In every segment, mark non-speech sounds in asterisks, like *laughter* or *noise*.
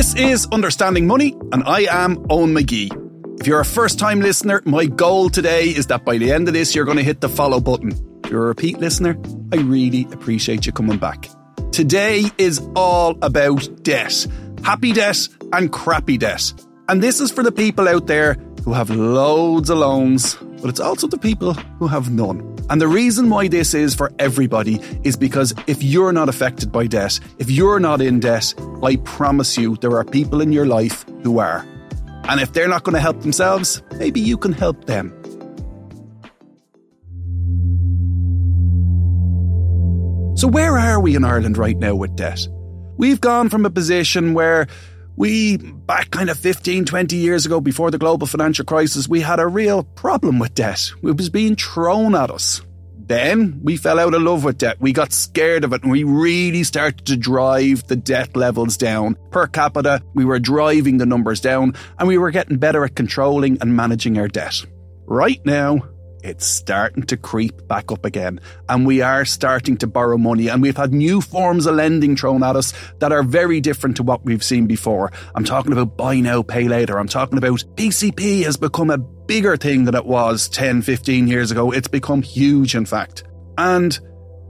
This is Understanding Money, and I am Eoin McGee. If you're a first time listener, my goal today is that by the end of this, you're going to hit the follow button. If you're a repeat listener, I really appreciate you coming back. Today is all about debt happy debt and crappy debt. And this is for the people out there who have loads of loans, but it's also the people who have none. And the reason why this is for everybody is because if you're not affected by debt, if you're not in debt, I promise you there are people in your life who are. And if they're not going to help themselves, maybe you can help them. So, where are we in Ireland right now with debt? We've gone from a position where we, back kind of 15, 20 years ago, before the global financial crisis, we had a real problem with debt. It was being thrown at us. Then we fell out of love with debt. We got scared of it and we really started to drive the debt levels down. Per capita, we were driving the numbers down and we were getting better at controlling and managing our debt. Right now, it's starting to creep back up again. And we are starting to borrow money. And we've had new forms of lending thrown at us that are very different to what we've seen before. I'm talking about buy now, pay later. I'm talking about PCP has become a bigger thing than it was 10, 15 years ago. It's become huge, in fact. And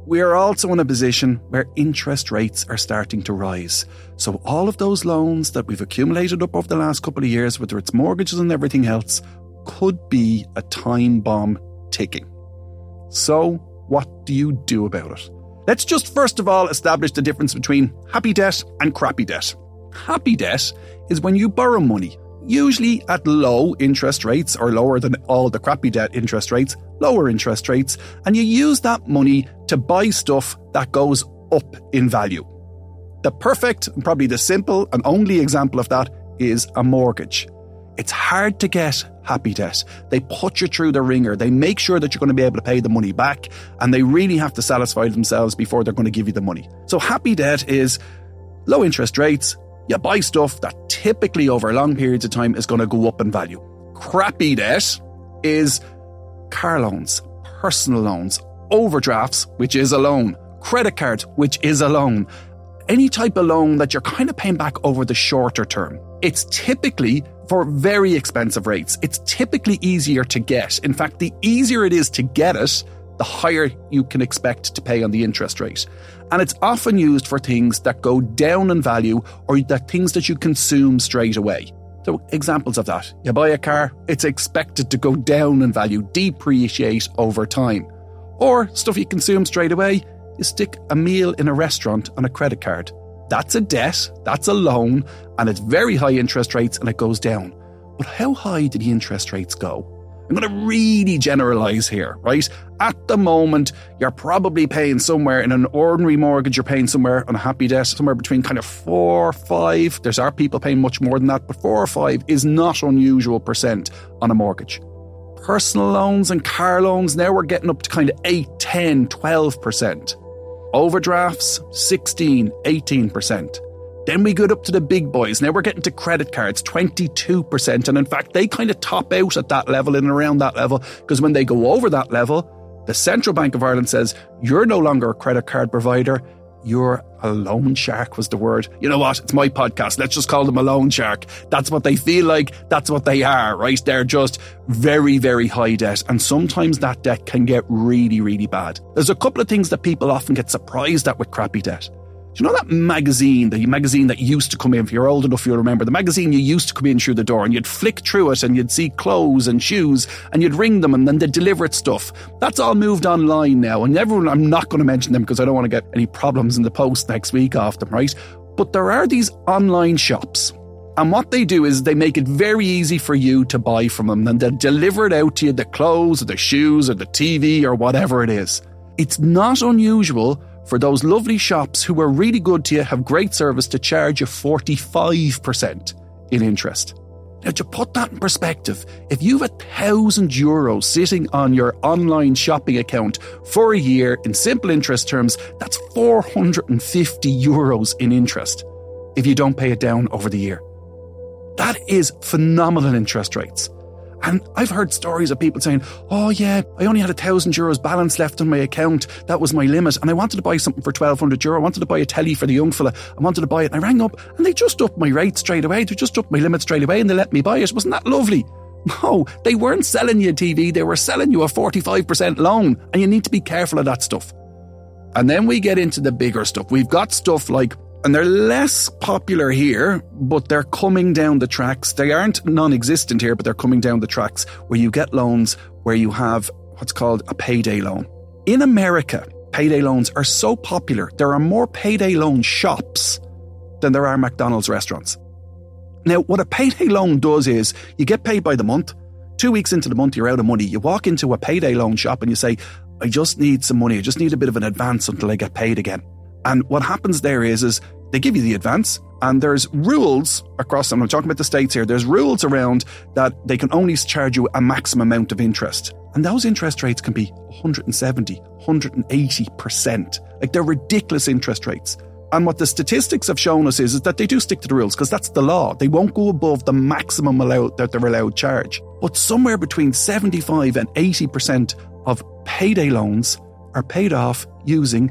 we are also in a position where interest rates are starting to rise. So all of those loans that we've accumulated up over the last couple of years, whether it's mortgages and everything else, could be a time bomb ticking. So, what do you do about it? Let's just first of all establish the difference between happy debt and crappy debt. Happy debt is when you borrow money, usually at low interest rates or lower than all the crappy debt interest rates, lower interest rates, and you use that money to buy stuff that goes up in value. The perfect and probably the simple and only example of that is a mortgage. It's hard to get happy debt. They put you through the ringer. They make sure that you're going to be able to pay the money back, and they really have to satisfy themselves before they're going to give you the money. So, happy debt is low interest rates. You buy stuff that typically over long periods of time is going to go up in value. Crappy debt is car loans, personal loans, overdrafts, which is a loan, credit cards, which is a loan, any type of loan that you're kind of paying back over the shorter term. It's typically for very expensive rates. It's typically easier to get. In fact, the easier it is to get it, the higher you can expect to pay on the interest rate. And it's often used for things that go down in value or that things that you consume straight away. So, examples of that you buy a car, it's expected to go down in value, depreciate over time. Or stuff you consume straight away, you stick a meal in a restaurant on a credit card. That's a debt, that's a loan, and it's very high interest rates and it goes down. But how high do the interest rates go? I'm going to really generalize here, right? At the moment, you're probably paying somewhere in an ordinary mortgage, you're paying somewhere on a happy debt, somewhere between kind of four, or five. There's are people paying much more than that, but four or five is not unusual percent on a mortgage. Personal loans and car loans, now we're getting up to kind of 8, 10, 12%. Overdrafts, 16, 18%. Then we get up to the big boys. Now we're getting to credit cards, 22%. And in fact, they kind of top out at that level and around that level because when they go over that level, the Central Bank of Ireland says you're no longer a credit card provider. You're a loan shark, was the word. You know what? It's my podcast. Let's just call them a loan shark. That's what they feel like. That's what they are, right? They're just very, very high debt. And sometimes that debt can get really, really bad. There's a couple of things that people often get surprised at with crappy debt. Do you know that magazine, the magazine that used to come in? If you're old enough, you'll remember the magazine you used to come in through the door and you'd flick through it and you'd see clothes and shoes and you'd ring them and then they'd deliver it stuff. That's all moved online now. And everyone, I'm not going to mention them because I don't want to get any problems in the post next week off them, right? But there are these online shops. And what they do is they make it very easy for you to buy from them and they deliver it out to you the clothes or the shoes or the TV or whatever it is. It's not unusual for those lovely shops who are really good to you, have great service to charge you 45% in interest. Now, to put that in perspective, if you've a thousand euros sitting on your online shopping account for a year in simple interest terms, that's 450 euros in interest if you don't pay it down over the year. That is phenomenal interest rates. And I've heard stories of people saying, Oh, yeah, I only had a thousand euros balance left on my account. That was my limit. And I wanted to buy something for 1200 euro. I wanted to buy a telly for the young fella. I wanted to buy it. And I rang up and they just upped my rate straight away. They just upped my limit straight away and they let me buy it. Wasn't that lovely? *laughs* No, they weren't selling you a TV. They were selling you a 45% loan. And you need to be careful of that stuff. And then we get into the bigger stuff. We've got stuff like and they're less popular here, but they're coming down the tracks. They aren't non existent here, but they're coming down the tracks where you get loans where you have what's called a payday loan. In America, payday loans are so popular, there are more payday loan shops than there are McDonald's restaurants. Now, what a payday loan does is you get paid by the month. Two weeks into the month, you're out of money. You walk into a payday loan shop and you say, I just need some money. I just need a bit of an advance until I get paid again. And what happens there is, is they give you the advance and there's rules across them. I'm talking about the states here. There's rules around that they can only charge you a maximum amount of interest. And those interest rates can be 170, 180%. Like they're ridiculous interest rates. And what the statistics have shown us is, is that they do stick to the rules because that's the law. They won't go above the maximum allowed that they're allowed to charge. But somewhere between 75 and 80% of payday loans are paid off using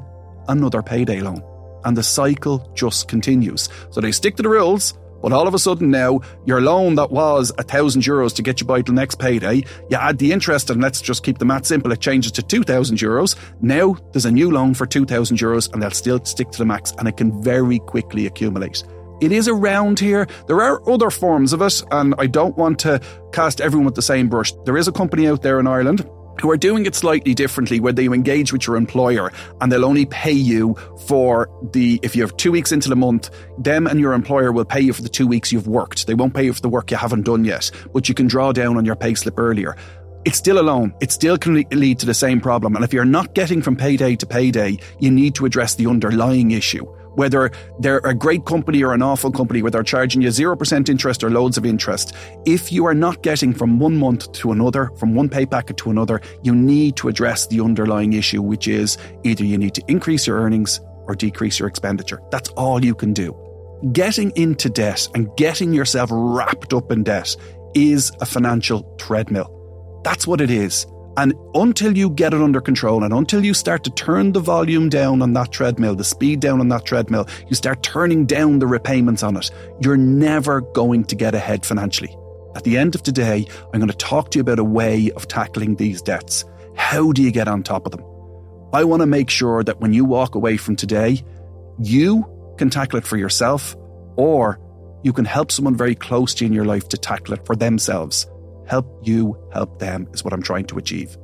another payday loan. And the cycle just continues. So they stick to the rules, but all of a sudden now, your loan that was a thousand euros to get you by the next payday, you add the interest and let's just keep the math simple, it changes to 2,000 euros. Now there's a new loan for 2,000 euros and they'll still stick to the max and it can very quickly accumulate. It is around here. There are other forms of it, and I don't want to cast everyone with the same brush. There is a company out there in Ireland who are doing it slightly differently where they engage with your employer and they'll only pay you for the if you have two weeks into the month them and your employer will pay you for the two weeks you've worked they won't pay you for the work you haven't done yet but you can draw down on your pay slip earlier it's still a loan. It still can lead to the same problem. And if you're not getting from payday to payday, you need to address the underlying issue whether they're a great company or an awful company, whether they're charging you 0% interest or loads of interest, if you are not getting from one month to another, from one pay packet to another, you need to address the underlying issue, which is either you need to increase your earnings or decrease your expenditure. That's all you can do. Getting into debt and getting yourself wrapped up in debt is a financial treadmill. That's what it is. And until you get it under control and until you start to turn the volume down on that treadmill, the speed down on that treadmill, you start turning down the repayments on it, you're never going to get ahead financially. At the end of today, I'm going to talk to you about a way of tackling these debts. How do you get on top of them? I want to make sure that when you walk away from today, you can tackle it for yourself or you can help someone very close to you in your life to tackle it for themselves. Help you help them is what I'm trying to achieve.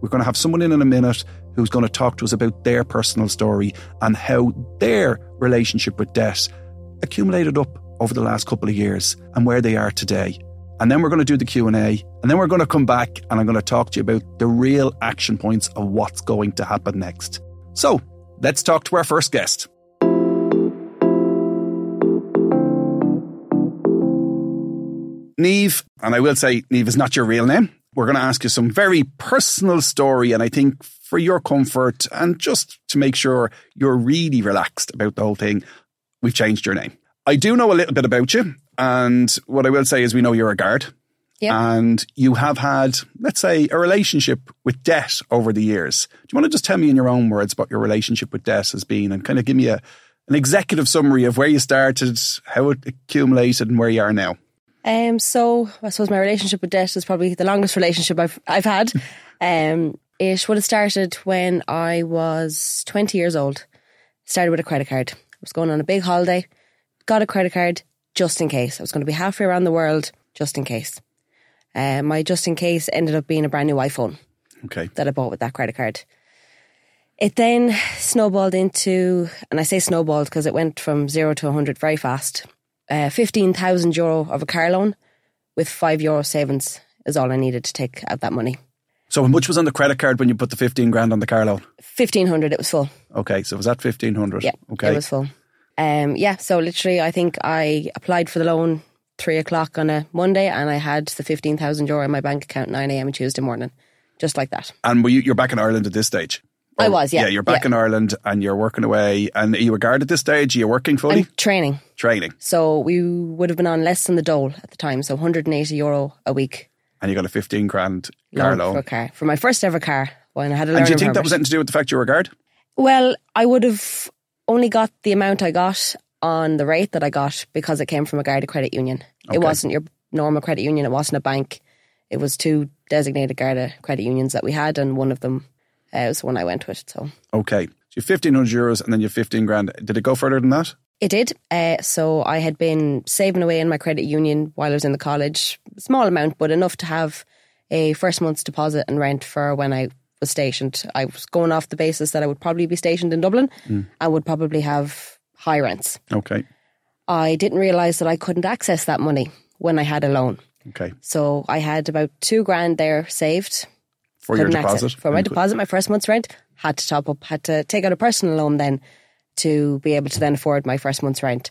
We're going to have someone in in a minute who's going to talk to us about their personal story and how their relationship with debt accumulated up over the last couple of years and where they are today. And then we're going to do the Q&A and then we're going to come back and I'm going to talk to you about the real action points of what's going to happen next. So, let's talk to our first guest. Niamh, and I will say Niamh is not your real name. We're going to ask you some very personal story, and I think for your comfort and just to make sure you're really relaxed about the whole thing, we've changed your name. I do know a little bit about you, and what I will say is we know you're a guard. Yep. And you have had, let's say, a relationship with debt over the years. Do you want to just tell me in your own words what your relationship with debt has been and kind of give me a, an executive summary of where you started, how it accumulated, and where you are now? Um, so I suppose my relationship with debt is probably the longest relationship I've I've had. *laughs* Um, it would have started when I was twenty years old. Started with a credit card. I was going on a big holiday, got a credit card just in case. I was going to be halfway around the world just in case. Uh, my just in case ended up being a brand new iPhone. Okay. That I bought with that credit card. It then snowballed into, and I say snowballed because it went from zero to 100 very fast uh, 15,000 euro of a car loan with five euro savings is all I needed to take out that money. So, how much was on the credit card when you put the 15 grand on the car loan? 1500 it was full. Okay, so was that 1500? Yeah. Okay. It was full. Um, yeah, so literally, I think I applied for the loan three o'clock on a Monday and I had the 15,000 euro in my bank account 9 a.m. Tuesday morning. Just like that. And were you, you're back in Ireland at this stage? I was, yeah. Yeah, you're back yeah. in Ireland and you're working away. And are you a guard at this stage? Are you working fully? I'm training. Training. So we would have been on less than the dole at the time, so 180 euro a week. and you got a 15 grand car loan for car for my first ever car when I had a And do you think that was anything to do with the fact you were a guard? Well, I would have only got the amount I got on the rate that I got because it came from a Garda credit union. Okay. It wasn't your normal credit union. It wasn't a bank. It was two designated Garda credit unions that we had, and one of them uh, was the one I went with. It. So Okay. So you have 1500 euros and then you 15 grand. Did it go further than that? it did. Uh, so I had been saving away in my credit union while I was in the college, small amount, but enough to have a first month's deposit and rent for when I was stationed. I was going off the basis that I would probably be stationed in Dublin and would probably have high rents. Okay. I didn't realise that I couldn't access that money when I had a loan. Okay. So I had about two grand there saved. For your deposit? it. For my deposit, my first month's rent, had to top up, had to take out a personal loan then to be able to then afford my first month's rent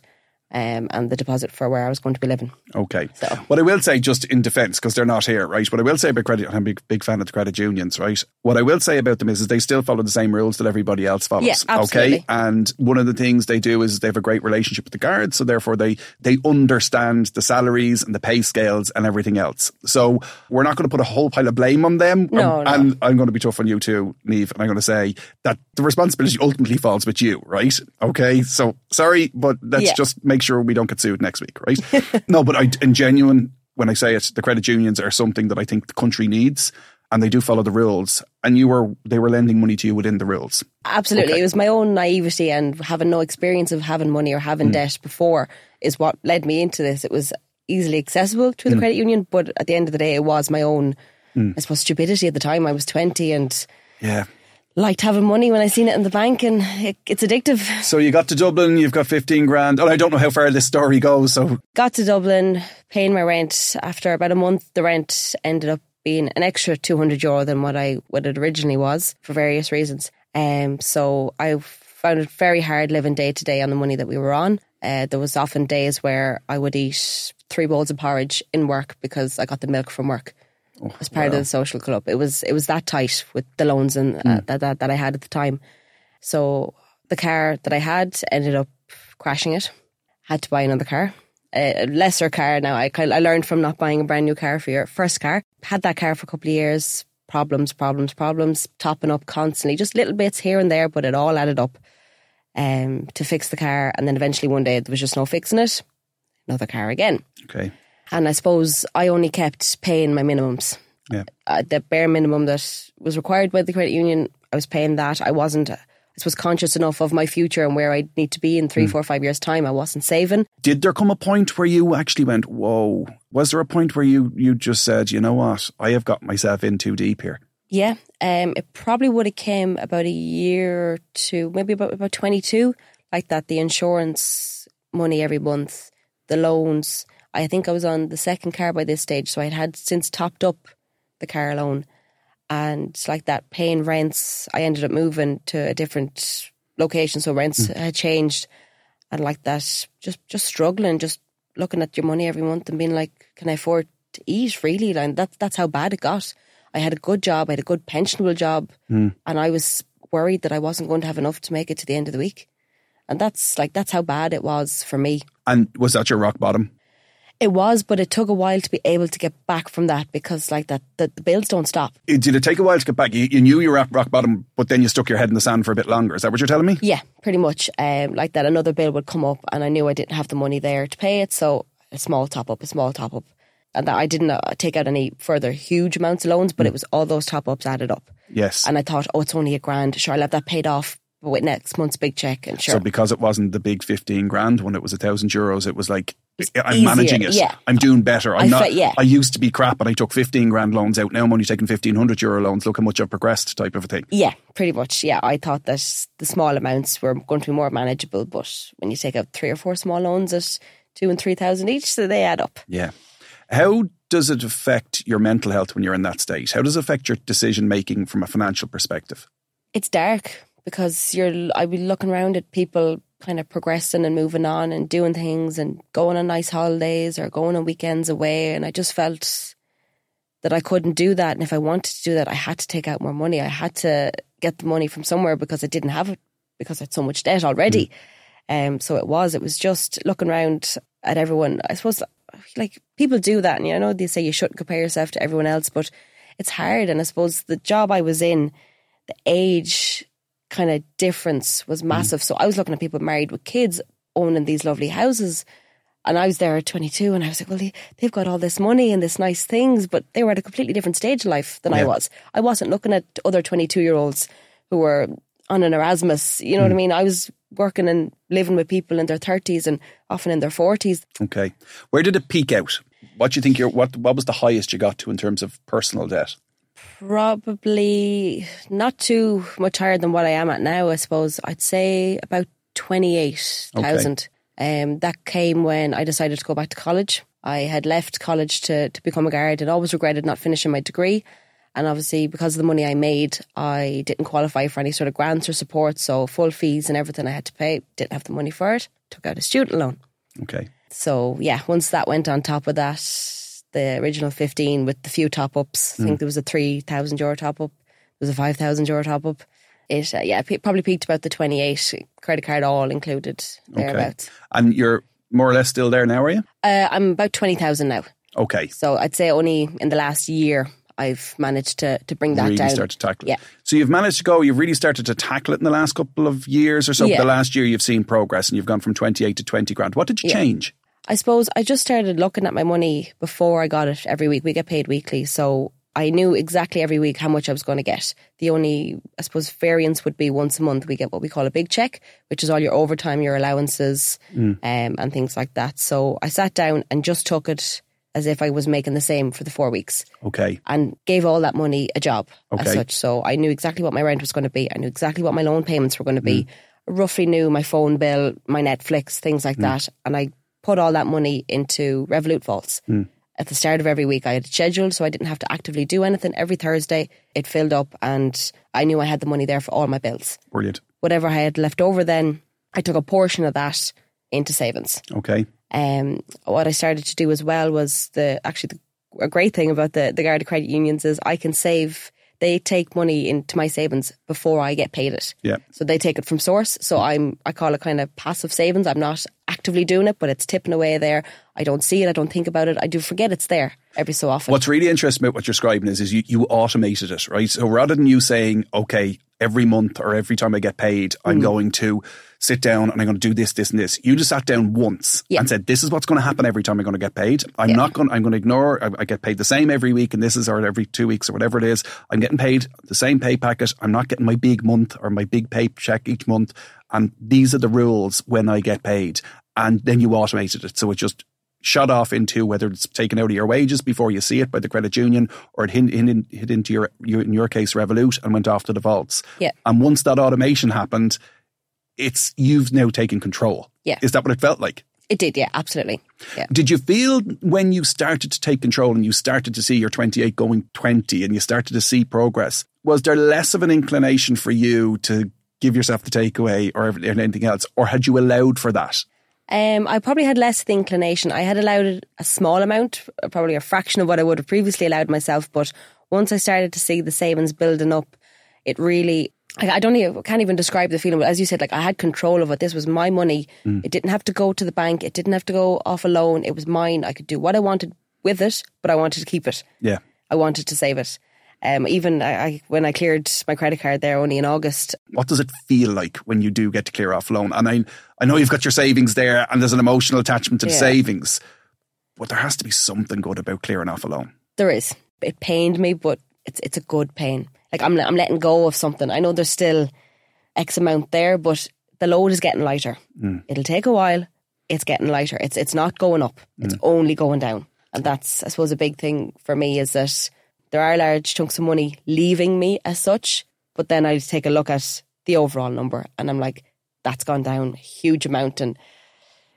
um, and the deposit for where I was going to be living. Okay. So- What I will say, just in defence, because they're not here, right? What I will say about credit, I'm a big, big fan of the credit unions, right? What I will say about them is, is they still follow the same rules that everybody else follows. Yeah, absolutely. Okay. And one of the things they do is they have a great relationship with the guards, so therefore they they understand the salaries and the pay scales and everything else. So we're not going to put a whole pile of blame on them. No, Um, no. And I'm going to be tough on you too, Niamh, and I'm going to say that the responsibility ultimately falls with you, right? Okay. So sorry, but let's Yeah. just make sure we don't get sued next week, right? *laughs* no, but I, in genuine, when I say it, the credit unions are something that I think the country needs, and they do follow the rules. And you were, they were lending money to you within the rules. Absolutely. Okay. It was my own naivety and having no experience of having money or having hmm. debt before is what led me into this. It was easily accessible through the hmm. credit union, but at the end of the day, it was my own, hmm. I suppose, stupidity at the time. I was 20 and Yeah. Liked having money when I seen it in the bank, and it, it's addictive. So you got to Dublin, you've got 15 grand. And I don't know how far this story goes. So Got to Dublin, paying my rent. After about a month, the rent ended up being an extra 200 euro than what I what it originally was for various reasons. Um, so I found it very hard living day to day on the money that we were on. Uh, there was often days where I would eat three bowls of porridge in work because I got the milk from work as part of the social club. It was it was that tight with the loans and uh, that, that that I had at the time. So the car that I had ended up crashing it. Had to buy another car, a lesser car. Now I I learned from not buying a brand new car for your first car. Had that car for a couple of years. Problems, problems, problems, topping up constantly, just little bits here and there, but it all added up um, to fix the car. And then eventually one day there was just no fixing it. Another car again. okay. And I suppose I only kept paying my minimums. Yeah. Uh, the bare minimum that was required by the credit union, I was paying that. I wasn't, I was conscious enough of my future and where I'd need to be in three, four, five years' time. I wasn't saving. Did there come a point where you actually went, whoa? Was there a point where you, you just said, you know what? I have got myself in too deep here. Yeah, um, it probably would have came about a year or two, maybe about about twenty two, like that. The insurance money every month, the loans. I think I was on the second car by this stage, so I had since topped up the car loan, and like that, paying rents. I ended up moving to a different location, so rents hmm. had changed, and like that, just just struggling, just looking at your money every month and being like, can I afford to eat? Really, and that's that's how bad it got. I had a good job, I had a good pensionable job, hmm. and I was worried that I wasn't going to have enough to make it to the end of the week. And that's like that's how bad it was for me. And was that your rock bottom? It was, but it took a while to be able to get back from that because like that the, the bills don't stop. It- Did it take a while to get back? You, you knew you were at rock bottom, but then you stuck your head in the sand for a bit longer. Is that what you're telling me? Yeah, pretty much. Um, like that, another bill would come up, and I knew I didn't have the money there to pay it. So a small top up, a small top up, and that I didn't uh, take out any further huge amounts of loans, but it was all those top ups added up. Yes. And I thought, oh, it's only a grand. Sure, I'll have that paid off with next month's big check, and sure. So because it wasn't the big 15 grand when it was a thousand euros, it was like, I'm easier, managing it. yeah. I'm doing better. I'm I not, fe- yeah. I used to be crap and I took 15 grand loans out. Now I'm only taking 1500 euro loans. Look how much I've progressed type of a thing. Yeah, pretty much. Yeah, I thought that the small amounts were going to be more manageable, but when you take out three or four small loans at two and three thousand each, so they add up. Yeah. How does it affect your mental health when you're in that state? How does it affect your decision making from a financial perspective? It's dark because you're. I'd be looking around at people kind of progressing and moving on and doing things and going on nice holidays or going on weekends away, and I just felt that I couldn't do that. And if I wanted to do that, I had to take out more money. I had to get the money from somewhere because I didn't have it because I had so much debt already. Um, so it was. It was just looking around at everyone. I suppose like people do that, and you know they say you shouldn't compare yourself to everyone else, but it's hard. And I suppose the job I was in, the age kind of difference was mm-hmm. massive. So I was looking at people married with kids owning these lovely houses. And I was there at 22 and I was like, well, they, they've got all this money and this nice things, but they were at a completely different stage of life than I was. I wasn't looking at other 22 year olds who were on an Erasmus. You know what I mm. mean? I was working and living with people in their 30s and often in their 40s. Okay. Where did it peak out? What do you think your what what was the highest you got to in terms of personal debt? Probably not too much higher than what I am at now, I suppose. I'd say about 28,000. Um, that came when I decided to go back to college. I had left college to, to become a guard and always regretted not finishing my degree. And obviously, because of the money I made, I didn't qualify for any sort of grants or support. So, full fees and everything I had to pay, didn't have the money for it. Took out a student loan. Okay. So yeah, once that went on top of that, the original fifteen with the few top ups. I think there was a three thousand euro top up. There was a five thousand euro top up. It uh, yeah, it probably peaked about the twenty eight credit card all included thereabouts. And you're more or less still there now, are you? Uh, I'm about twenty thousand now. Okay. So I'd say only in the last year I've managed to to bring that really down. start to tackle it. Yeah. So you've managed to go, you've really started to tackle it in the last couple of years or so. Yeah. The last year you've seen progress and you've gone from 28 to 20 grand. What did you Yeah. change? I suppose I just started looking at my money before I got it every week. We get paid weekly, so I knew exactly every week how much I was going to get. The only, I suppose, variance would be once a month we get what we call a big check, which is all your overtime, your allowances, mm. um, and things like that. So I sat down and just took it as if I was making the same for the four weeks Okay. and gave all that money a job as Okay. such. So I knew exactly what my rent was going to be. I knew exactly what my loan payments were going to be. I roughly knew my phone bill, my Netflix, things like mm. that. And I put all that money into Revolut vaults. At the start of every week, I had it scheduled, so I didn't have to actively do anything. Every Thursday, it filled up, and I knew I had the money there for all my bills. Brilliant. Whatever I had left over, then I took a portion of that into savings. Okay. Um, what I started to do as well was the actually the, a great thing about the the Garda credit unions is I can save. They take money into my savings before I get paid it. Yeah. So they take it from source. So I'm I call it kind of passive savings. I'm not actively doing it, but it's tipping away there. I don't see it. I don't think about it. I do forget it's there every so often. What's really interesting about what you're describing is, is you, you automated it, right? So rather than you saying, okay, every month or every time I get paid, I'm Mm. going to sit down and I'm going to do this, this, and this. You just sat down once Yeah. and said, this is what's going to happen every time I'm going to get paid. I'm not going, I'm going to ignore, I, I get paid the same every week and this is, or every two weeks or whatever it is. I'm getting paid the same pay packet. I'm not getting my big month or my big pay check each month. And these are the rules when I get paid. And then you automated it. So it just shot off into whether it's taken out of your wages before you see it by the credit union or it hit, hit, hit into your, you, in your case, Revolut and went off to the vaults. Yeah. And once that automation happened, it's you've now taken control. Yeah. Is that what it felt like? it did, yeah, absolutely. Yeah. Did you feel when you started to take control and you started to see your 28 going 20 and you started to see progress, was there less of an inclination for you to give yourself the takeaway or anything else? Or had you allowed for that? Um, I probably had less of the inclination. I had allowed a small amount, probably a fraction of what I would have previously allowed myself. But once I started to see the savings building up, it really. I don't even, can't even describe the feeling, but as you said, like I had control of it. This was my money. It didn't have to go to the bank. It didn't have to go off a loan. It was mine. I could do what I wanted with it, but I wanted to keep it. Yeah. I wanted to save it. Um, even I, I, when I cleared my credit card there only in August, What does it feel like when you do get to clear off a loan? I, I know you've got your savings there and there's an emotional attachment to the savings, but there has to be something good about clearing off a loan. There is. It pained me, but it's it's a good pain. Like I'm I'm letting go of something. I know there's still X amount there, but the load is getting lighter. Mm. It'll take a while. It's getting lighter. It's it's not going up. It's mm. only going down. And that's I suppose a big thing for me is that there are large chunks of money leaving me as such, but then I take a look at the overall number and I'm like, that's gone down a huge amount and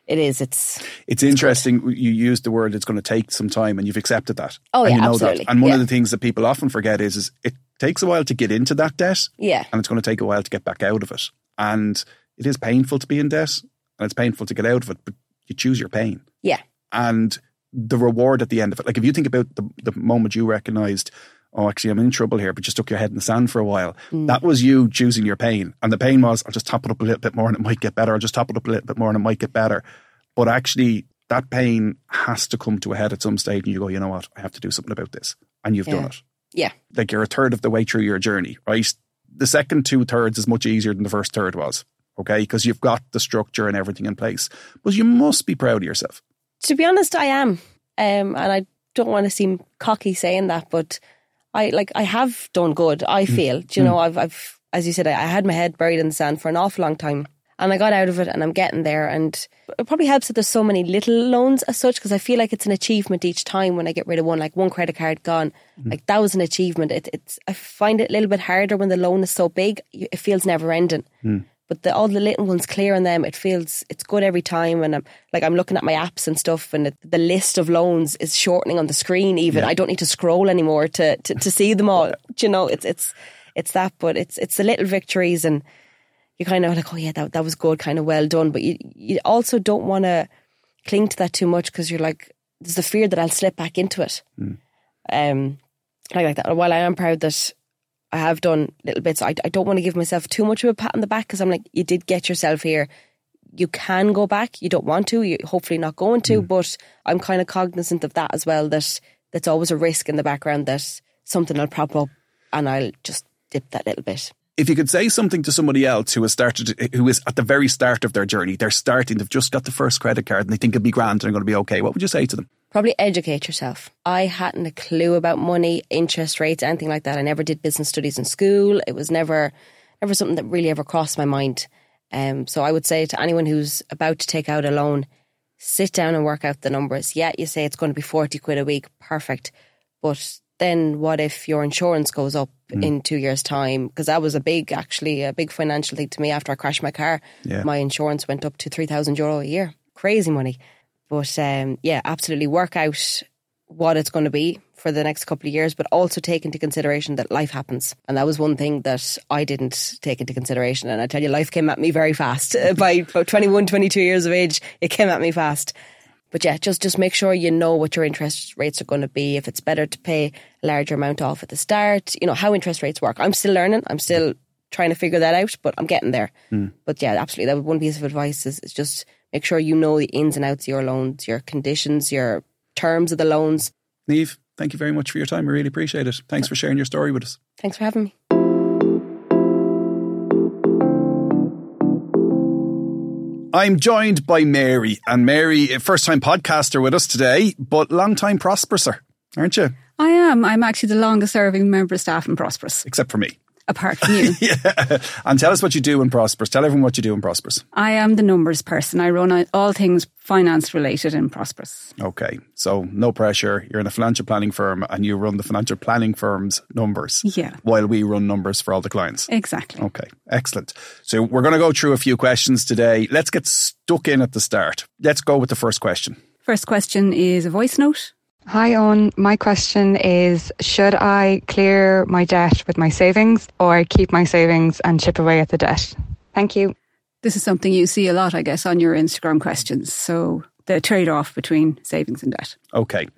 it is, it's It's interesting you used the word it's going to take some time and you've accepted that. Oh, and yeah, you know absolutely. that. And one of the things that people often forget is, is it takes a while to get into that debt yeah. and it's going to take a while to get back out of it. And it is painful to be in debt and it's painful to get out of it, but you choose your pain. Yeah. and the reward at the end of it. Like if you think about the, the moment you recognized, oh, actually, I'm in trouble here, but you stuck your head in the sand for a while. That was you choosing your pain. And the pain was, I'll just top it up a little bit more and it might get better. I'll just top it up a little bit more and it might get better. But actually, that pain has to come to a head at some stage and you go, you know what, I have to do something about this. And you've Yeah. done it. Yeah. Like you're a third of the way through your journey, right? The second two thirds is much easier than the first third was. Okay. Because you've got the structure and everything in place. But you must be proud of yourself. To be honest, I am. Um, and I don't want to seem cocky saying that, but I like I have done good. I Mm. feel. Do you mm. know? I've, I've, as you said, I, I had my head buried in the sand for an awful long time, and I got out of it, and I'm getting there. And it probably helps that there's so many little loans as such, because I feel like it's an achievement each time when I get rid of one. Like one credit card gone, mm. like that was an achievement. It, it's I find it a little bit harder when the loan is so big. It feels never ending. Mm. But the, all the little ones clear on them, it feels it's good every time. And I'm like I'm looking at my apps and stuff, and it, the list of loans is shortening on the screen. Even I don't need to scroll anymore to, to, to see them all. Do you know, it's it's it's that, but it's it's the little victories, and you kind of like, oh yeah, that that was good, kind of well done. But you you also don't want to cling to that too much because you're like, there's the fear that I'll slip back into it. Um, I like that. While I am proud that I have done little bits, I, I don't want to give myself too much of a pat on the back because I'm like, you did get yourself here. You can go back. You don't want to. You're hopefully not going to. Mm. But I'm kind of cognizant of that as well. That that's always a risk in the background that something will prop up and I'll just dip that little bit. If you could say something to somebody else who has started, who is at the very start of their journey, they're starting, they've just got the first credit card and they think it'll be grand and they're going to be okay, what would you say to them? Probably educate yourself. I hadn't a clue about money, interest rates, anything like that. I never did business studies in school. It was never, never something that really ever crossed my mind. Um, so I would say to anyone who's about to take out a loan, sit down and work out the numbers. Yeah, you say it's going to be 40 quid a week. Perfect. But then what if your insurance goes up in two years' time? Because that was a big, actually, a big financial thing to me after I crashed my car. Yeah. My insurance went up to 3,000 euro a year. Crazy money. But um, yeah, absolutely work out what it's going to be for the next couple of years, but also take into consideration that life happens. And that was one thing that I didn't take into consideration. And I tell you, life came at me very fast. *laughs* By about 21, 22 years of age, it came at me fast. But yeah, just just make sure you know what your interest rates are going to be. If it's better to pay a larger amount off at the start, you know how interest rates work. I'm still learning. I'm still trying to figure that out, but I'm getting there. Mm. But yeah, absolutely, that would one piece of advice is, is just make sure you know the ins and outs of your loans, your conditions, your terms of the loans. Niamh, thank you very much for your time. We really appreciate it. Thanks for sharing your story with us. Thanks for having me. I'm joined by Mary, and Mary, first time podcaster with us today, but long time Prosperouser, aren't you? I am. I'm actually the longest serving member of staff in Prosperous, Except for me. Apart from *laughs* you. Yeah. And tell us what you do in Prosperous. Tell everyone what you do in Prosperous. I am the numbers person. I run all things finance related in Prosperous. Okay. So no pressure. You're in a financial planning firm and you run the financial planning firm's numbers. Yeah. While we run numbers for all the clients. Exactly. Okay, excellent. So we're going to go through a few questions today. Let's get stuck in at the start. Let's go with the first question. First question is a voice note. Hi, Eoin. My question is Should I clear my debt with my savings or keep my savings and chip away at the debt? Thank you. This is something you see a lot, I guess, on your Instagram questions. So the trade off between savings and debt. Okay.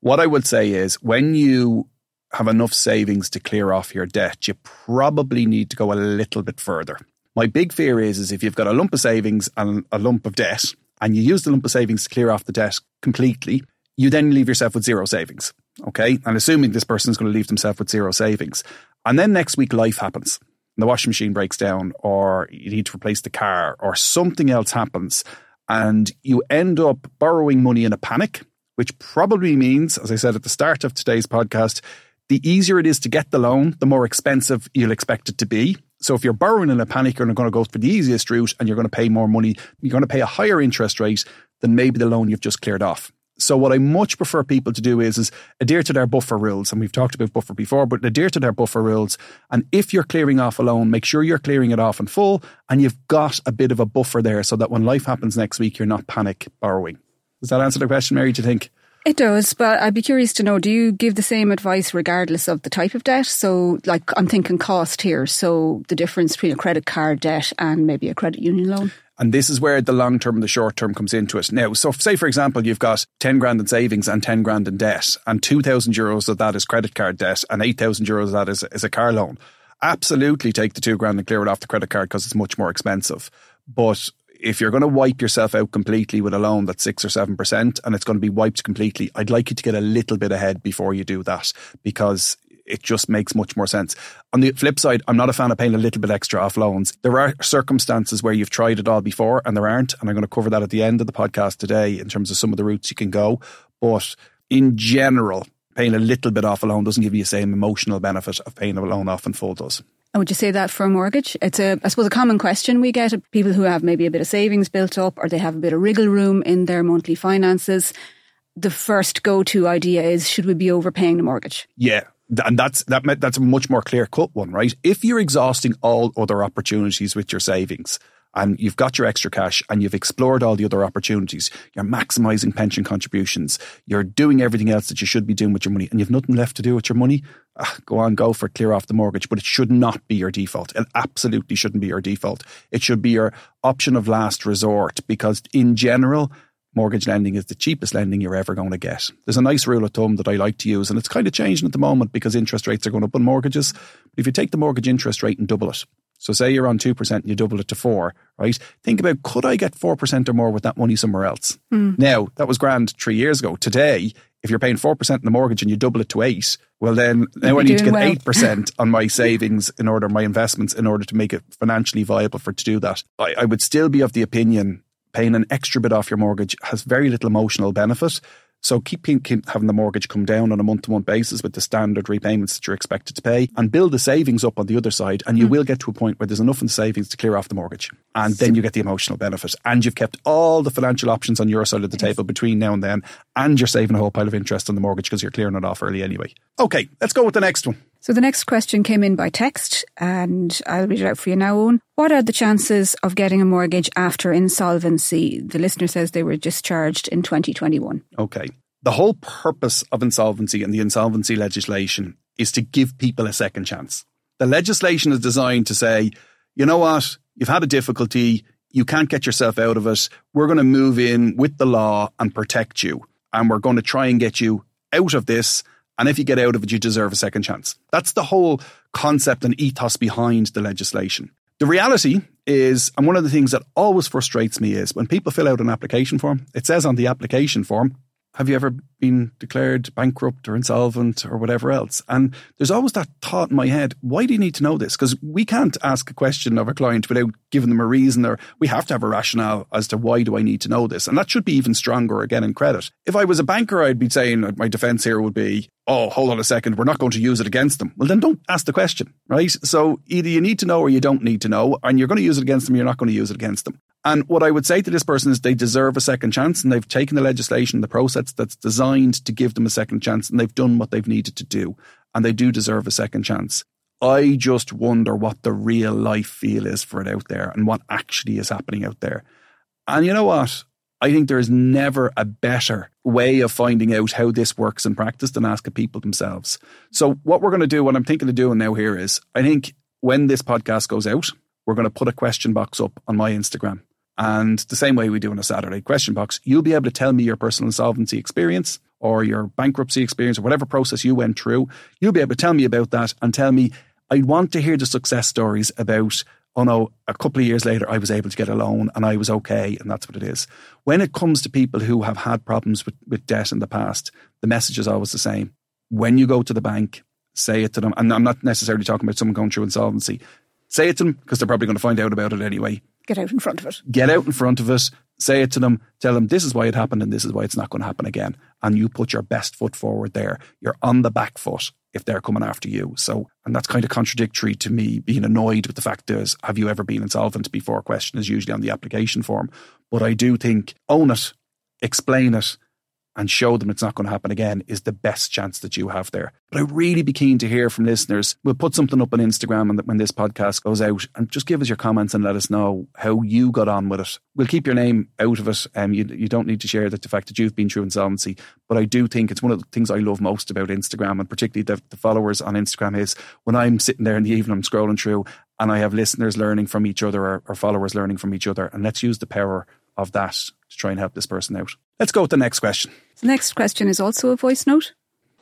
What I would say is when you have enough savings to clear off your debt, you probably need to go a little bit further. My big fear is, is if you've got a lump of savings and a lump of debt and you use the lump of savings to clear off the debt completely, you then leave yourself with zero savings. Okay. And assuming this person is going to leave themselves with zero savings. And then next week life happens. The washing machine breaks down or you need to replace the car or something else happens and you end up borrowing money in a panic, which probably means, as I said at the start of today's podcast, the easier it is to get the loan, the more expensive you'll expect it to be. So if you're borrowing in a panic, you're going to go for the easiest route and you're going to pay more money. You're going to pay a higher interest rate than maybe the loan you've just cleared off. So what I much prefer people to do is, is adhere to their buffer rules. And we've talked about buffer before, but adhere to their buffer rules. And if you're clearing off a loan, make sure you're clearing it off in full and you've got a bit of a buffer there so that when life happens next week, you're not panic borrowing. Does that answer the question, Mary, do you think? It does, but I'd be curious to know do you give the same advice regardless of the type of debt? So, like, I'm thinking cost here. So, the difference between a credit card debt and maybe a credit union loan? And this is where the long term and the short term comes into it. Now, so say, for example, you've got 10 grand in savings and 10 grand in debt, and 2,000 euros of that is credit card debt, and 8,000 euros of that is, is a car loan. Absolutely take the two grand and clear it off the credit card because it's much more expensive. But if you're going to wipe yourself out completely with a loan that's six or seven percent and it's going to be wiped completely, I'd like you to get a little bit ahead before you do that because it just makes much more sense. On the flip side, I'm not a fan of paying a little bit extra off loans. There are circumstances where you've tried it all before and there aren't. And I'm going to cover that at the end of the podcast today in terms of some of the routes you can go. But in general, paying a little bit off a loan doesn't give you the same emotional benefit of paying a loan off in full does. And would you say that for a mortgage? It's a, I suppose, a common question we get of people who have maybe a bit of savings built up or they have a bit of wriggle room in their monthly finances. The first go-to idea is, should we be overpaying the mortgage? Yeah, and that's that that's a much more clear cut one, right? If you're exhausting all other opportunities with your savings, and you've got your extra cash and you've explored all the other opportunities. You're maximizing pension contributions. You're doing everything else that you should be doing with your money and you've nothing left to do with your money. Ah, go on, go for clear off the mortgage, but it should not be your default. It absolutely shouldn't be your default. It should be your option of last resort because in general, mortgage lending is the cheapest lending you're ever going to get. There's a nice rule of thumb that I like to use, and it's kind of changing at the moment because interest rates are going up on mortgages. But if you take the mortgage interest rate and double it, so say you're on 2% and you double it to 4, right? Think about could I get 4% or more with that money somewhere else? Mm. Now, that was grand 3 years ago. Today, if you're paying 4% in the mortgage and you double it to 8, well then now I need to get well. 8% *laughs* on my savings in order my investments in order to make it financially viable for to do that. I, I would still be of the opinion paying an extra bit off your mortgage has very little emotional benefit so keep, keep having the mortgage come down on a month to month basis with the standard repayments that you're expected to pay and build the savings up on the other side. And you mm. will get to a point where there's enough in the savings to clear off the mortgage. And then you get the emotional benefit. And you've kept all the financial options on your side of the table between now and then. And you're saving a whole pile of interest on the mortgage because you're clearing it off early anyway. Okay, let's go with the next one. So the next question came in by text, and I'll read it out for you now, Eoin. What are the chances of getting a mortgage after insolvency? The listener says they were discharged in 2021. Okay. The whole purpose of insolvency and the insolvency legislation is to give people a second chance. The legislation is designed to say, you know what, you've had a difficulty, you can't get yourself out of it. We're going to move in with the law and protect you. And we're going to try and get you out of this. And if you get out of it, you deserve a second chance. That's the whole concept and ethos behind the legislation. The reality is, and one of the things that always frustrates me is when people fill out an application form, it says on the application form, have you ever been declared bankrupt or insolvent or whatever else? And there's always that thought in my head, why do you need to know this? Because we can't ask a question of a client without giving them a reason or we have to have a rationale as to why do I need to know this? And that should be even stronger again in credit. If I was a banker, I'd be saying my defense here would be, oh, hold on a second, we're not going to use it against them. Well, then don't ask the question, right? So either you need to know or you don't need to know, and you're going to use it against them, you're not going to use it against them. And what I would say to this person is they deserve a second chance and they've taken the legislation, the process that's designed to give them a second chance and they've done what they've needed to do. And they do deserve a second chance. I just wonder what the real life feel is for it out there and what actually is happening out there. And you know what? I think there is never a better way of finding out how this works in practice than asking people themselves. So, what we're going to do, what I'm thinking of doing now here is, I think when this podcast goes out, we're going to put a question box up on my Instagram. And the same way we do in a Saturday question box, you'll be able to tell me your personal insolvency experience or your bankruptcy experience or whatever process you went through. You'll be able to tell me about that and tell me, I want to hear the success stories about, oh no, a couple of years later, I was able to get a loan and I was okay. And that's what it is. When it comes to people who have had problems with, with debt in the past, the message is always the same. When you go to the bank, say it to them. And I'm not necessarily talking about someone going through insolvency. Say it to them because they're probably going to find out about it anyway. Get out in front of it. Get out in front of it. Say it to them. Tell them this is why it happened and this is why it's not going to happen again. And you put your best foot forward there. You're on the back foot if they're coming after you. So, and that's kind of contradictory to me being annoyed with the fact is, have you ever been insolvent before? Question is usually on the application form. But I do think own it, explain it, and show them it's not going to happen again is the best chance that you have there. But I'd really be keen to hear from listeners. We'll put something up on Instagram and when this podcast goes out and just give us your comments and let us know how you got on with it. We'll keep your name out of it. Um, you, you don't need to share that the fact that you've been through insolvency. But I do think it's one of the things I love most about Instagram and particularly the, the followers on Instagram is when I'm sitting there in the evening, I'm scrolling through and I have listeners learning from each other or, or followers learning from each other. And let's use the power of that to try and help this person out. Let's go with the next question. The next question is also a voice note.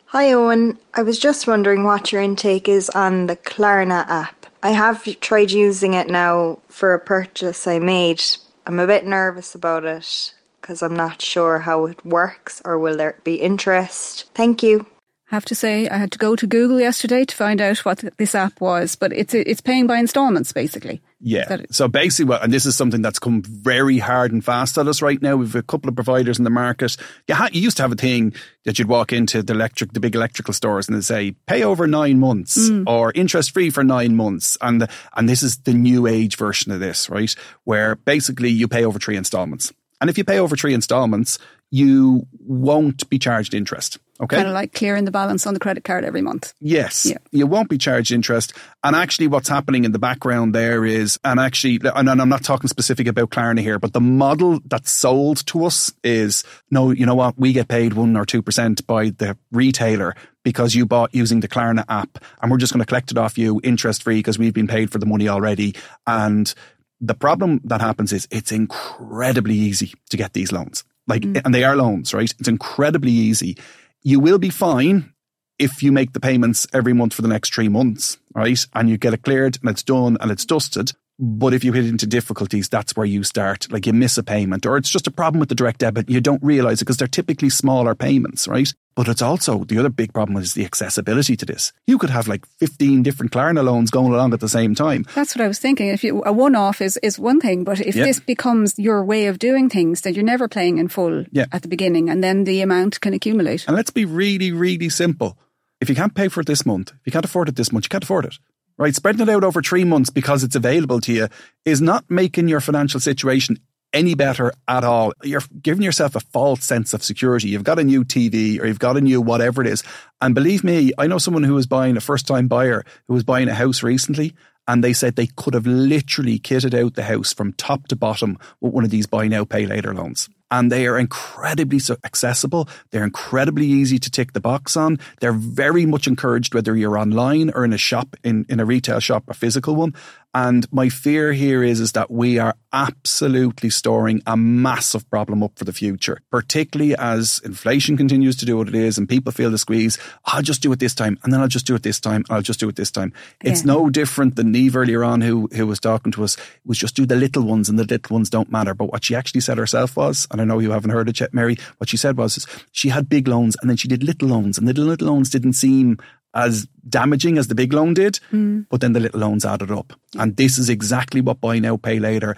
Hi Eoin, I was just wondering what your intake is on the Klarna app. I have tried using it now for a purchase I made I'm a bit nervous about it because I'm not sure how it works or will there be interest. Thank you. Have to say I had to go to Google yesterday to find out what this app was, but it's it's paying by installments basically. Yeah. So basically, what, and this is something that's come very hard and fast at us right now. We've a couple of providers in the market. You, ha- you used to have a thing that you'd walk into the electric, the big electrical stores, and they'd say, "Pay over nine months" hmm. or "interest free for nine months." And and this is the new age version of this, right? Where basically you pay over three installments, and if you pay over three installments, you won't be charged interest. Okay. Kind of like clearing the balance on the credit card every month. Yes, Yeah. you won't be charged interest. And actually, what's happening in the background there is, and actually, and I'm not talking specific about Klarna here, but the model that's sold to us is no, you know what, we get paid one or two percent by the retailer because you bought using the Klarna app, and we're just going to collect it off you interest free because we've been paid for the money already. And the problem that happens is it's incredibly easy to get these loans. Like, mm. and they are loans, right? It's incredibly easy. You will be fine if you make the payments every month for the next three months, right? And you get it cleared and it's done and it's dusted. But if you hit into difficulties, that's where you start. Like you miss a payment or it's just a problem with the direct debit. You don't realize it because they're typically smaller payments, right? But it's also the other big problem is the accessibility to this. You could have like 15 different Klarna loans going along at the same time. That's what I was thinking. If you, a one-off is, is one thing, but if Yeah. this becomes your way of doing things, then you're never playing in full Yeah. at the beginning, and then the amount can accumulate. And let's be really, really simple. If you can't pay for it this month, if you can't afford it this month, you can't afford it. Right? Spreading it out over three months because it's available to you is not making your financial situation any better at all. You're giving yourself a false sense of security. You've got a new TV or you've got a new whatever it is. And believe me, I know someone who was buying a first time buyer who was buying a house recently and they said they could have literally kitted out the house from top to bottom with one of these buy now, pay later loans. And they are incredibly accessible. They're incredibly easy to tick the box on. They're very much encouraged whether you're online or in a shop, in, in a retail shop, a physical one. And my fear here is, is that we are absolutely storing a massive problem up for the future, particularly as inflation continues to do what it is and people feel the squeeze. I'll just do it this time and then I'll just do it this time. I'll just do it this time. It's no different than Niamh earlier on who, who was talking to us was just do the little ones and the little ones don't matter. But what she actually said herself was, and I know you haven't heard it yet, Mary, what she said was is she had big loans and then she did little loans and the little loans didn't seem as damaging as the big loan did, hmm. but then the little loans added up. And this is exactly what buy now, pay later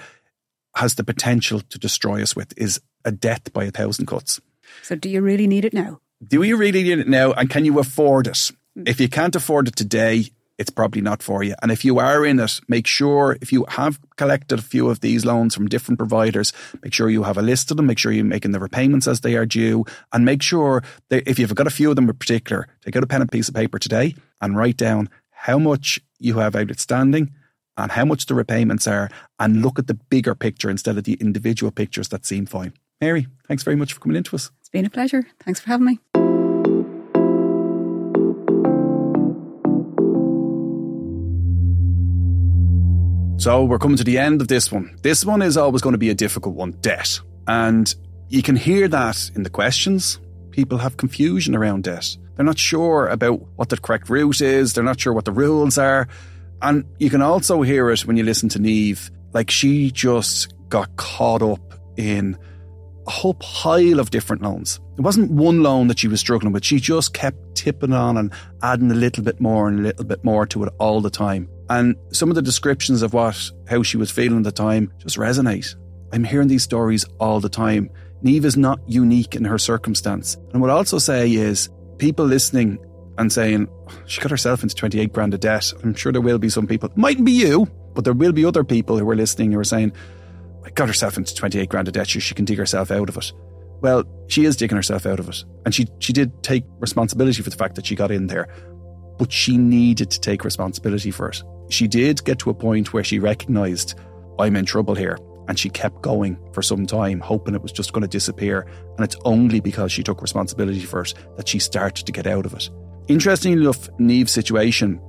has the potential to destroy us with is a death by a thousand cuts. So, do you really need it now? Do you really need it now? And can you afford it? Hmm. If you can't afford it today, it's probably not for you. And if you are in it, make sure if you have collected a few of these loans from different providers, make sure you have a list of them, make sure you're making the repayments as they are due, and make sure that if you've got a few of them in particular, take out a pen and piece of paper today and write down how much you have outstanding and how much the repayments are and look at the bigger picture instead of the individual pictures that seem fine. Mary, thanks very much for coming into us. It's been a pleasure. Thanks for having me. So we're coming to the end of this one. This one is always going to be a difficult one debt. And you can hear that in the questions. People have confusion around debt. They're not sure about what the correct route is, they're not sure what the rules are. And you can also hear it when you listen to Niamh. Like she just got caught up in a whole pile of different loans. It wasn't one loan that she was struggling with. She just kept tipping on and adding a little bit more and a little bit more to it all the time. And some of the descriptions of what how she was feeling at the time just resonate. I'm hearing these stories all the time. Niamh is not unique in her circumstance. And what I also say is people listening and saying, she got herself into 28 grand of debt. I'm sure there will be some people, mightn't be you, but there will be other people who are listening who are saying, I got herself into 28 grand of debt, so she can dig herself out of it. Well, she is digging herself out of it. And she, she did take responsibility for the fact that she got in there, but she needed to take responsibility for it. She did get to a point where she recognized, I'm in trouble here. And she kept going for some time, hoping it was just going to disappear. And it's only because she took responsibility for it that she started to get out of it. Interestingly enough, Niamh's situation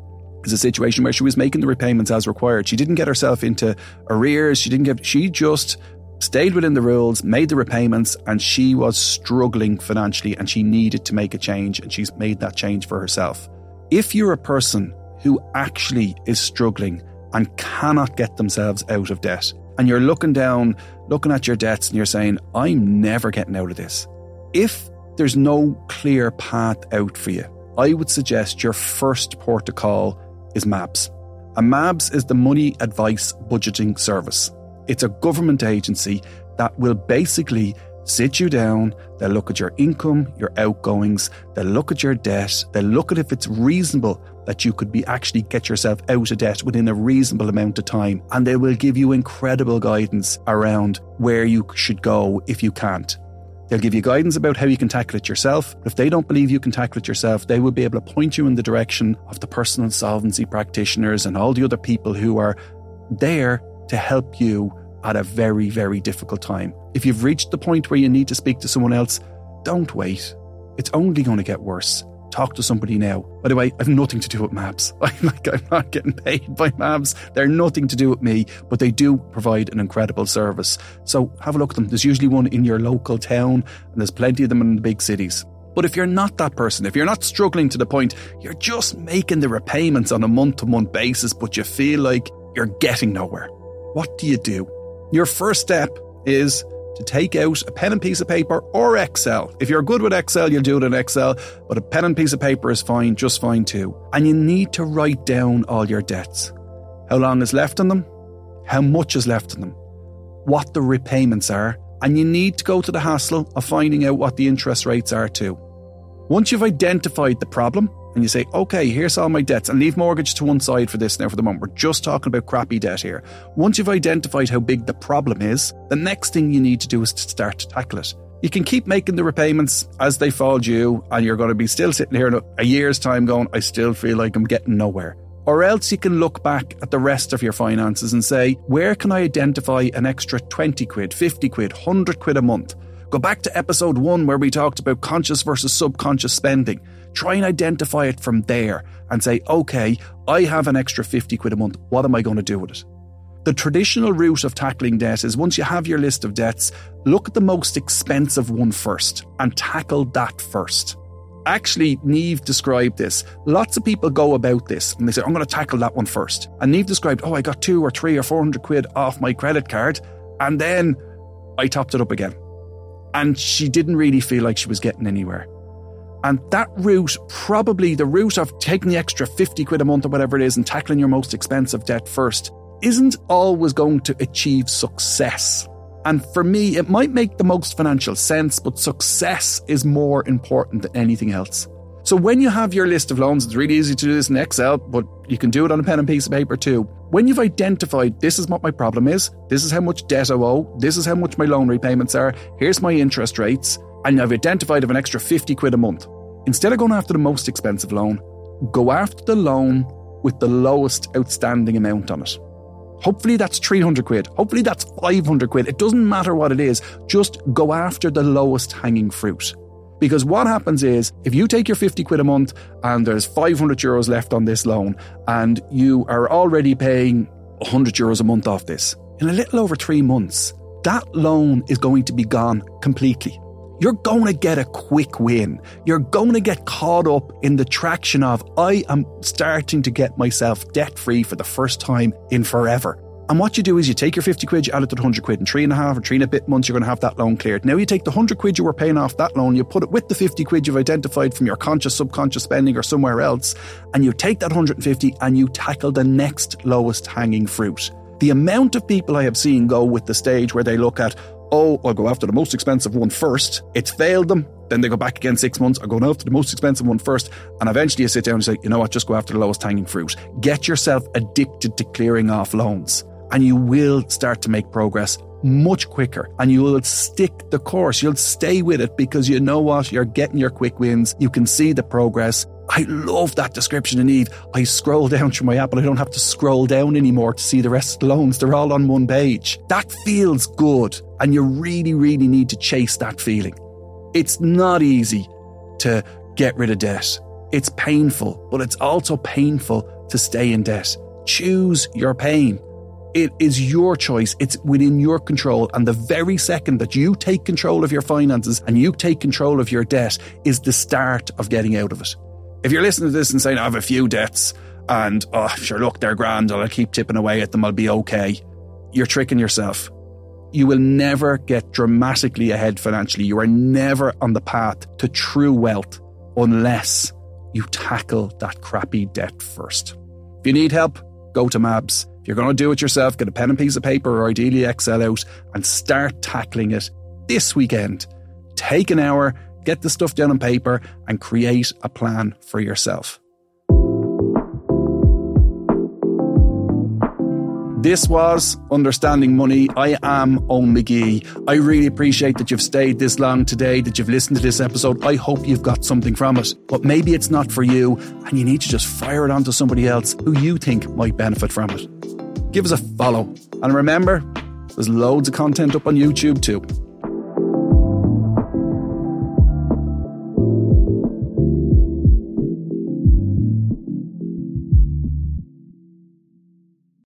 is a situation where she was making the repayments as required. She didn't get herself into arrears. She didn't get, she just stayed within the rules, made the repayments, and she was struggling financially and she needed to make a change and she's made that change for herself. If you're a person who actually is struggling and cannot get themselves out of debt, and you're looking down, looking at your debts, and you're saying, I'm never getting out of this. If there's no clear path out for you, I would suggest your first port of call is MABS. And MABS is the Money Advice Budgeting Service. It's a government agency that will basically sit you down, they'll look at your income, your outgoings, they'll look at your debt, they'll look at if it's reasonable that you could be actually get yourself out of debt within a reasonable amount of time, and they will give you incredible guidance around where you should go if you can't. They'll give you guidance about how you can tackle it yourself. If they don't believe you can tackle it yourself, they will be able to point you in the direction of the personal solvency practitioners and all the other people who are there to help you at a very, very difficult time. If you've reached the point where you need to speak to someone else, don't wait. It's only going to get worse. Talk to somebody now. By the way, I've nothing to do with MABS. *laughs* I'm like I'm not getting paid by MABS. They're nothing to do with me, but they do provide an incredible service. So have a look at them. There's usually one in your local town, and there's plenty of them in the big cities. But if you're not that person, if you're not struggling to the point you're just making the repayments on a month to month basis, but you feel like you're getting nowhere, what do you do? Your first step is to take out a pen and piece of paper or Excel. If you're good with Excel, you'll do it in Excel, but a pen and piece of paper is fine, just fine too. And you need to write down all your debts. How long is left on them? How much is left on them? What the repayments are? And you need to go to the hassle of finding out what the interest rates are too. Once you've identified the problem, and you say, okay, here's all my debts, and leave mortgage to one side for this now for the moment. We're just talking about crappy debt here. Once you've identified how big the problem is, the next thing you need to do is to start to tackle it. You can keep making the repayments as they fall due, and you're going to be still sitting here in a year's time going, I still feel like I'm getting nowhere. Or else you can look back at the rest of your finances and say, where can I identify an extra 20 quid, 50 quid, 100 quid a month? Go back to episode one where we talked about conscious versus subconscious spending. Try and identify it from there and say, okay, I have an extra 50 quid a month. What am I going to do with it? The traditional route of tackling debt is once you have your list of debts, look at the most expensive one first and tackle that first. Actually, Niamh described this. Lots of people go about this and they say, I'm going to tackle that one first. And Niamh described, oh, I got two or three or 400 quid off my credit card. And then I topped it up again. And she didn't really feel like she was getting anywhere. And that route, probably the route of taking the extra 50 quid a month or whatever it is and tackling your most expensive debt first, isn't always going to achieve success. And for me, it might make the most financial sense, but success is more important than anything else. So when you have your list of loans, it's really easy to do this in Excel, but you can do it on a pen and piece of paper too. When you've identified this is what my problem is, this is how much debt I owe, this is how much my loan repayments are, here's my interest rates, and I've identified of an extra 50 quid a month. Instead of going after the most expensive loan, go after the loan with the lowest outstanding amount on it. Hopefully that's 300 quid. Hopefully that's 500 quid. It doesn't matter what it is. Just go after the lowest hanging fruit. Because what happens is, if you take your 50 quid a month and there's 500 euros left on this loan and you are already paying 100 euros a month off this, in a little over three months, that loan is going to be gone completely you're going to get a quick win. You're going to get caught up in the traction of, I am starting to get myself debt free for the first time in forever. And what you do is you take your 50 quid, you add it to the 100 quid, in three and a half or three and a bit months, you're going to have that loan cleared. Now you take the 100 quid you were paying off that loan, you put it with the 50 quid you've identified from your conscious, subconscious spending or somewhere else, and you take that 150 and you tackle the next lowest hanging fruit. The amount of people I have seen go with the stage where they look at, oh, I'll go after the most expensive one first. It's failed them. Then they go back again six months. I'll go after the most expensive one first. And eventually you sit down and say, you know what, just go after the lowest hanging fruit. Get yourself addicted to clearing off loans. And you will start to make progress much quicker and you will stick the course. You'll stay with it because you know what? You're getting your quick wins. You can see the progress I love that description in Eve. I scroll down through my app and I don't have to scroll down anymore to see the rest of the loans. They're all on one page. That feels good. And you really, really need to chase that feeling. It's not easy to get rid of debt. It's painful, but it's also painful to stay in debt. Choose your pain. It is your choice. It's within your control. And the very second that you take control of your finances and you take control of your debt is the start of getting out of it. If you're listening to this and saying, I have a few debts and, oh, sure, look, they're grand, I'll keep tipping away at them, I'll be okay. you're tricking yourself. You will never get dramatically ahead financially. You are never on the path to true wealth unless you tackle that crappy debt first. If you need help, go to MABS. If you're going to do it yourself, get a pen and piece of paper or ideally Excel out and start tackling it this weekend. Take an hour, get the stuff down on paper, and create a plan for yourself. This was Understanding Money. I am Eoin McGee. I really appreciate that you've stayed this long today, that you've listened to this episode. I hope you've got something from it. But maybe it's not for you, and you need to just fire it on to somebody else who you think might benefit from it. Give us a follow. And remember, there's loads of content up on YouTube too.